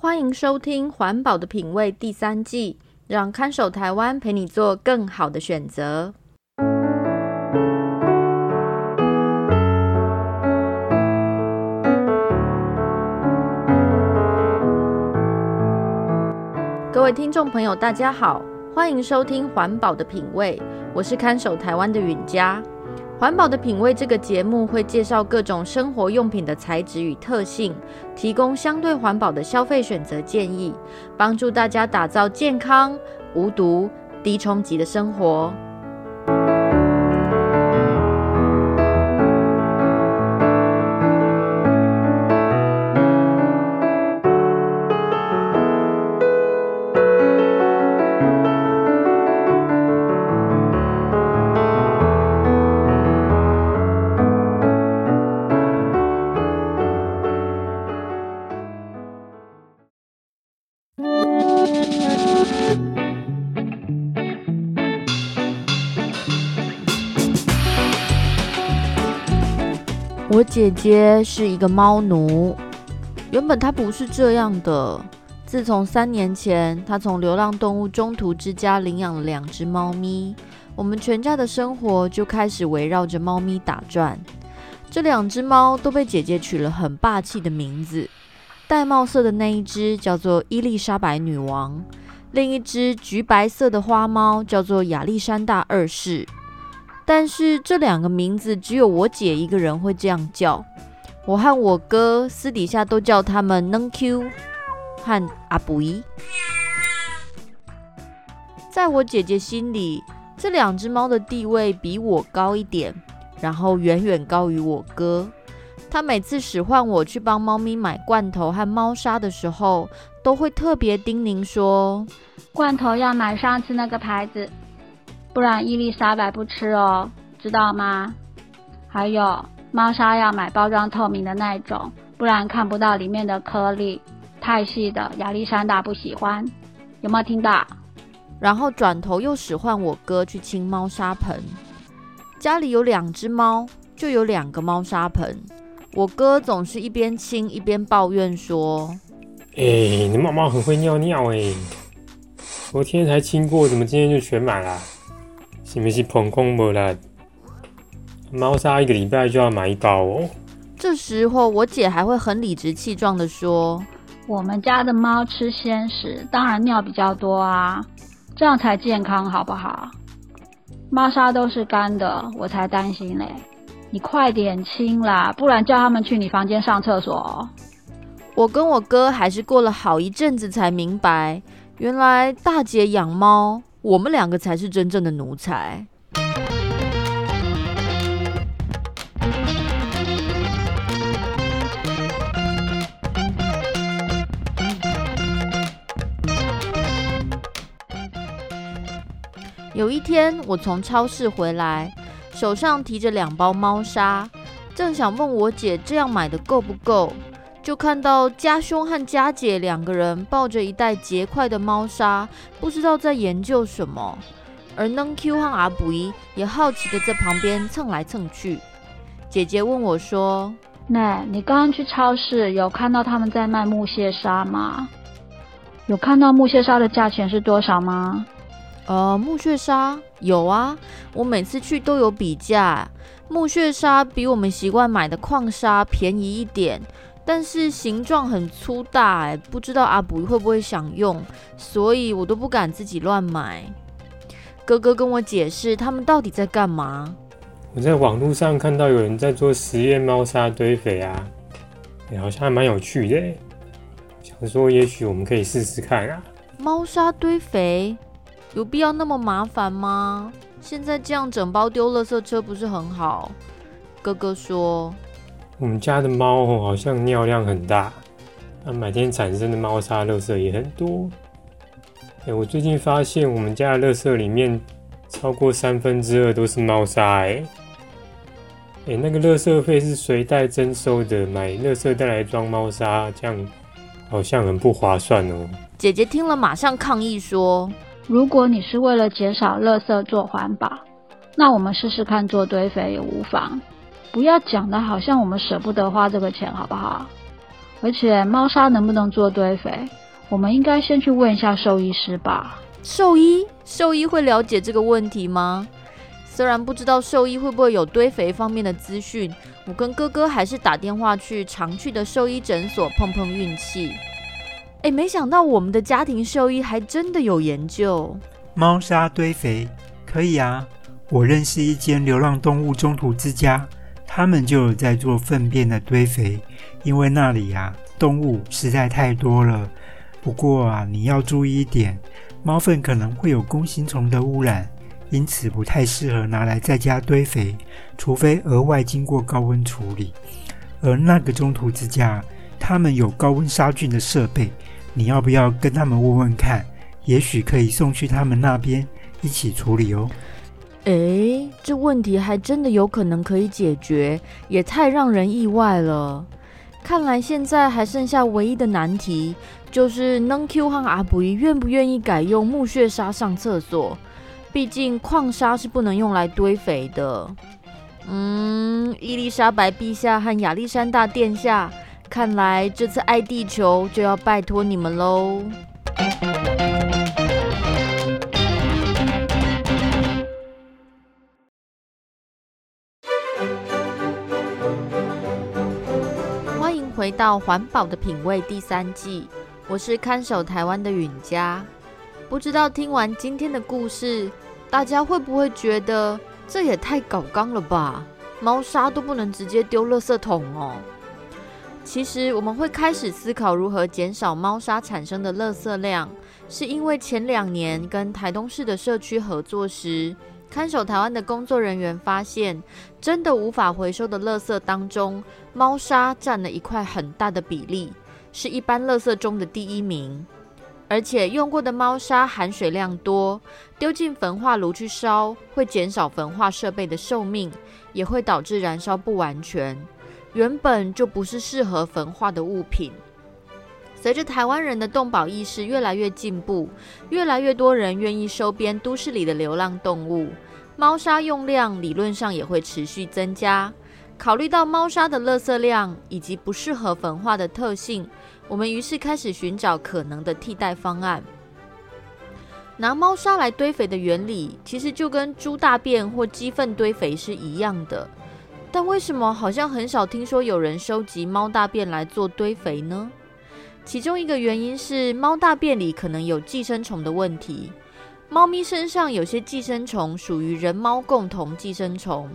欢迎收听《环保的品味》第三季，让看守台湾陪你做更好的选择。各位听众朋友，大家好，欢迎收听《环保的品味》，我是看守台湾的允嘉。环保的品味这个节目会介绍各种生活用品的材质与特性，提供相对环保的消费选择建议，帮助大家打造健康、无毒、低冲击的生活。我姐姐是一个猫奴，原本她不是这样的。自从三年前，她从流浪动物中途之家领养了两只猫咪，我们全家的生活就开始围绕着猫咪打转。这两只猫都被姐姐取了很霸气的名字，玳瑁色的那一只叫做伊丽莎白女王，另一只橘白色的花猫叫做亚历山大二世。但是这两个名字只有我姐一个人会这样叫，我和我哥私底下都叫他们能 Q 和阿布伊。在我姐姐心里，这两只猫的地位比我高一点，然后远远高于我哥。她每次使唤我去帮猫咪买罐头和猫砂的时候，都会特别叮咛说：罐头要买上次那个牌子。不然伊丽莎白不吃哦，知道吗？还有猫砂要买包装透明的那种，不然看不到里面的颗粒，太细的亚历山大不喜欢。有没有听到？然后转头又使唤我哥去清猫砂盆。家里有两只猫，就有两个猫砂盆。我哥总是一边清一边抱怨说：“哎、欸，你猫猫很会尿尿哎，昨天才清过，怎么今天就全满了？”是不是？捧空没了？猫砂一个礼拜就要买一包哦。这时候我姐还会很理直气壮的说：“我们家的猫吃鲜食，当然尿比较多啊，这样才健康，好不好？猫砂都是干的，我才担心嘞。你快点清啦，不然叫他们去你房间上厕所。”我跟我哥还是过了好一阵子才明白，原来大姐养猫。我们两个才是真正的奴才。有一天，我从超市回来，手上提着两包猫砂，正想问我姐这样买的够不够。就看到家兄和家姐两个人抱着一袋结块的猫砂，不知道在研究什么。而能 Q 和阿布依也好奇的在旁边蹭来蹭去。姐姐问我说：“奶，你刚刚去超市有看到他们在卖木屑砂吗？有看到木屑砂的价钱是多少吗？”“呃，木屑砂有啊，我每次去都有比价。木屑砂比我们习惯买的矿砂便宜一点。”但是形状很粗大，哎，不知道阿布会不会想用，所以我都不敢自己乱买。哥哥跟我解释，他们到底在干嘛？我在网络上看到有人在做实验猫砂堆肥啊，欸，好像还蛮有趣的，想说也许我们可以试试看啊。猫砂堆肥有必要那么麻烦吗？现在这样整包丢垃圾车不是很好？哥哥说。我们家的猫哦，好像尿量很大，那每天产生的猫砂垃圾也很多。哎，我最近发现我们家的垃圾里面超过三分之二都是猫砂，哎，哎，那个垃圾费是随袋征收的，买垃圾袋来装猫砂，这样好像很不划算哦。姐姐听了马上抗议说：“如果你是为了减少垃圾做环保，那我们试试看做堆肥也无妨。”不要讲的好像我们舍不得花这个钱，好不好？而且猫砂能不能做堆肥，我们应该先去问一下兽医师吧。兽医？兽医会了解这个问题吗？虽然不知道兽医会不会有堆肥方面的资讯，我跟哥哥还是打电话去常去的兽医诊所碰碰运气。哎，没想到我们的家庭兽医还真的有研究。猫砂堆肥可以啊，我认识一间流浪动物中途之家，他们就有在做粪便的堆肥，因为那里、啊、动物实在太多了。不过啊，你要注意一点，猫粪可能会有弓形虫的污染。因此不太适合拿来在家堆肥，除非额外经过高温处理。而那个中途之家，他们有高温杀菌的设备，你要不要跟他们问问看？也许可以送去他们那边一起处理哦。诶，这问题还真的有可能可以解决，也太让人意外了。看来现在还剩下唯一的难题，就是能 Q 和阿布愿不愿意改用木屑沙上厕所。毕竟矿沙是不能用来堆肥的。嗯，伊丽莎白陛下和亚历山大殿下，看来这次爱地球就要拜托你们喽。到《环保的品味》第三季，我是看守台湾的允嘉。不知道听完今天的故事，大家会不会觉得这也太搞刚了吧？猫砂都不能直接丢垃圾桶哦。其实我们会开始思考如何减少猫砂产生的垃圾量，是因为前两年跟台东市的社区合作时，看守台湾的工作人员发现，真的无法回收的垃圾当中，猫砂占了一块很大的比例，是一般垃圾中的第一名。而且用过的猫砂含水量多，丢进焚化炉去烧，会减少焚化设备的寿命，也会导致燃烧不完全。原本就不是适合焚化的物品。随着台湾人的动保意识越来越进步，越来越多人愿意收编都市里的流浪动物，猫砂用量理论上也会持续增加。考虑到猫砂的垃圾量以及不适合焚化的特性。我们于是开始寻找可能的替代方案。拿猫砂来堆肥的原理，其实就跟猪大便或鸡粪堆肥是一样的。但为什么好像很少听说有人收集猫大便来做堆肥呢？其中一个原因是猫大便里可能有寄生虫的问题。猫咪身上有些寄生虫属于人猫共同寄生虫，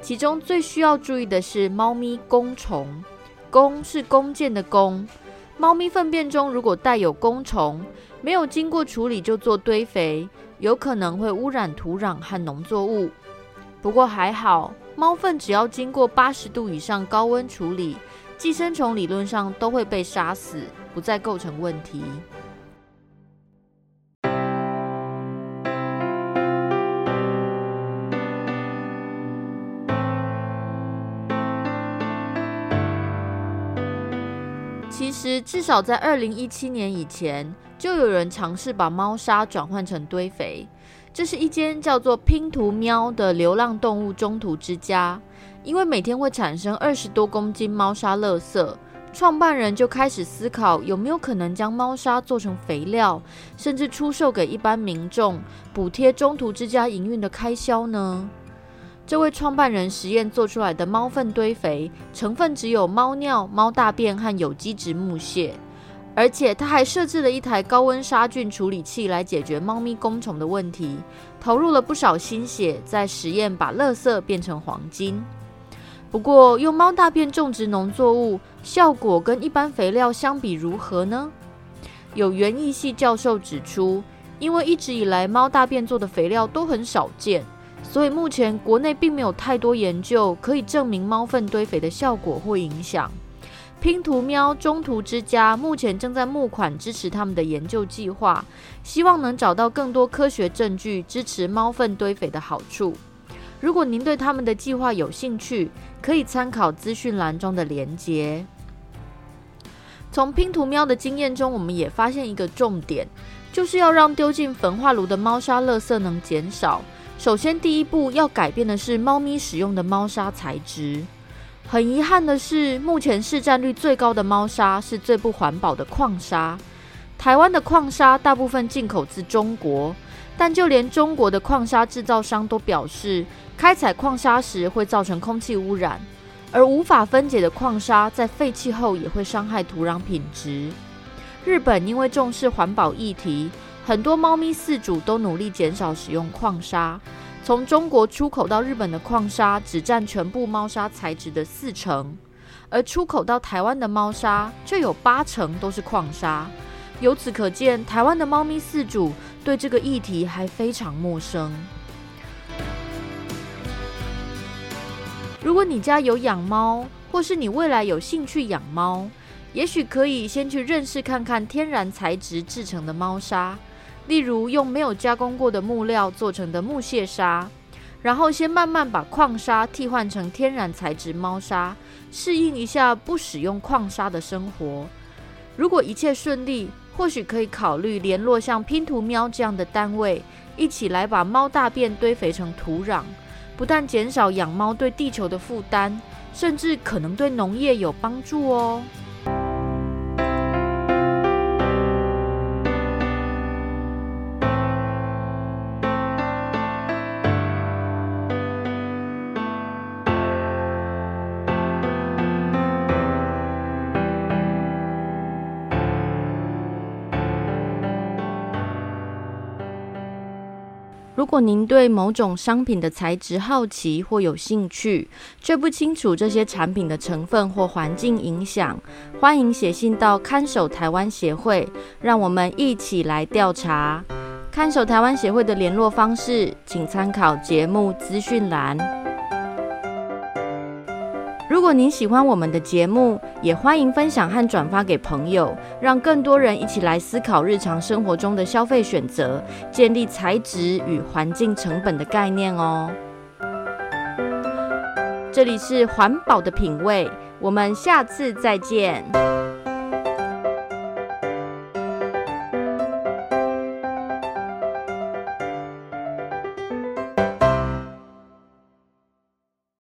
其中最需要注意的是猫咪弓虫。弓是弓箭的弓。猫咪粪便中如果带有弓虫，没有经过处理就做堆肥，有可能会污染土壤和农作物。不过还好，猫粪只要经过八十度以上高温处理，寄生虫理论上都会被杀死，不再构成问题。其实，至少在二零一七年以前，就有人尝试把猫砂转换成堆肥。这是一间叫做“拼图喵”的流浪动物中途之家。因为每天会产生二十多公斤猫砂垃圾，创办人就开始思考有没有可能将猫砂做成肥料，甚至出售给一般民众，补贴中途之家营运的开销呢？这位创办人实验做出来的猫粪堆肥成分只有猫尿、猫大便和有机质木屑，而且他还设置了一台高温杀菌处理器来解决猫咪工虫的问题，投入了不少心血在实验把垃圾变成黄金。不过，用猫大便种植农作物效果跟一般肥料相比如何呢？有园艺系教授指出，因为一直以来猫大便做的肥料都很少见。所以目前国内并没有太多研究可以证明猫粪堆肥的效果或影响。拼图喵中途之家目前正在募款支持他们的研究计划，希望能找到更多科学证据支持猫粪堆肥的好处。如果您对他们的计划有兴趣，可以参考资讯栏中的连接。从拼图喵的经验中，我们也发现一个重点，就是要让丢进焚化炉的猫砂垃圾能减少。首先，第一步要改变的是猫咪使用的猫砂材质。很遗憾的是，目前市占率最高的猫砂是最不环保的矿砂。台湾的矿砂大部分进口自中国，但就连中国的矿砂制造商都表示，开采矿砂时会造成空气污染，而无法分解的矿砂在废弃后也会伤害土壤品质。日本因为重视环保议题，很多猫咪饲主都努力减少使用矿砂。从中国出口到日本的矿砂只占全部猫砂材质的四成，而出口到台湾的猫砂却有八成都是矿砂。由此可见，台湾的猫咪饲主对这个议题还非常陌生。如果你家有养猫，或是你未来有兴趣养猫，也许可以先去认识看看天然材质制成的猫砂，例如用没有加工过的木料做成的木屑砂，然后先慢慢把矿砂替换成天然材质猫砂，适应一下不使用矿砂的生活。如果一切顺利，或许可以考虑联络像拼图喵这样的单位，一起来把猫大便堆肥成土壤，不但减少养猫对地球的负担，甚至可能对农业有帮助哦。如果您对某种商品的材质好奇或有兴趣，却不清楚这些产品的成分或环境影响，欢迎写信到看守台湾协会，让我们一起来调查。看守台湾协会的联络方式，请参考节目资讯栏。如果您喜欢我们的节目，也欢迎分享和转发给朋友，让更多人一起来思考日常生活中的消费选择，建立材质与环境成本的概念哦。这里是环保的品味，我们下次再见。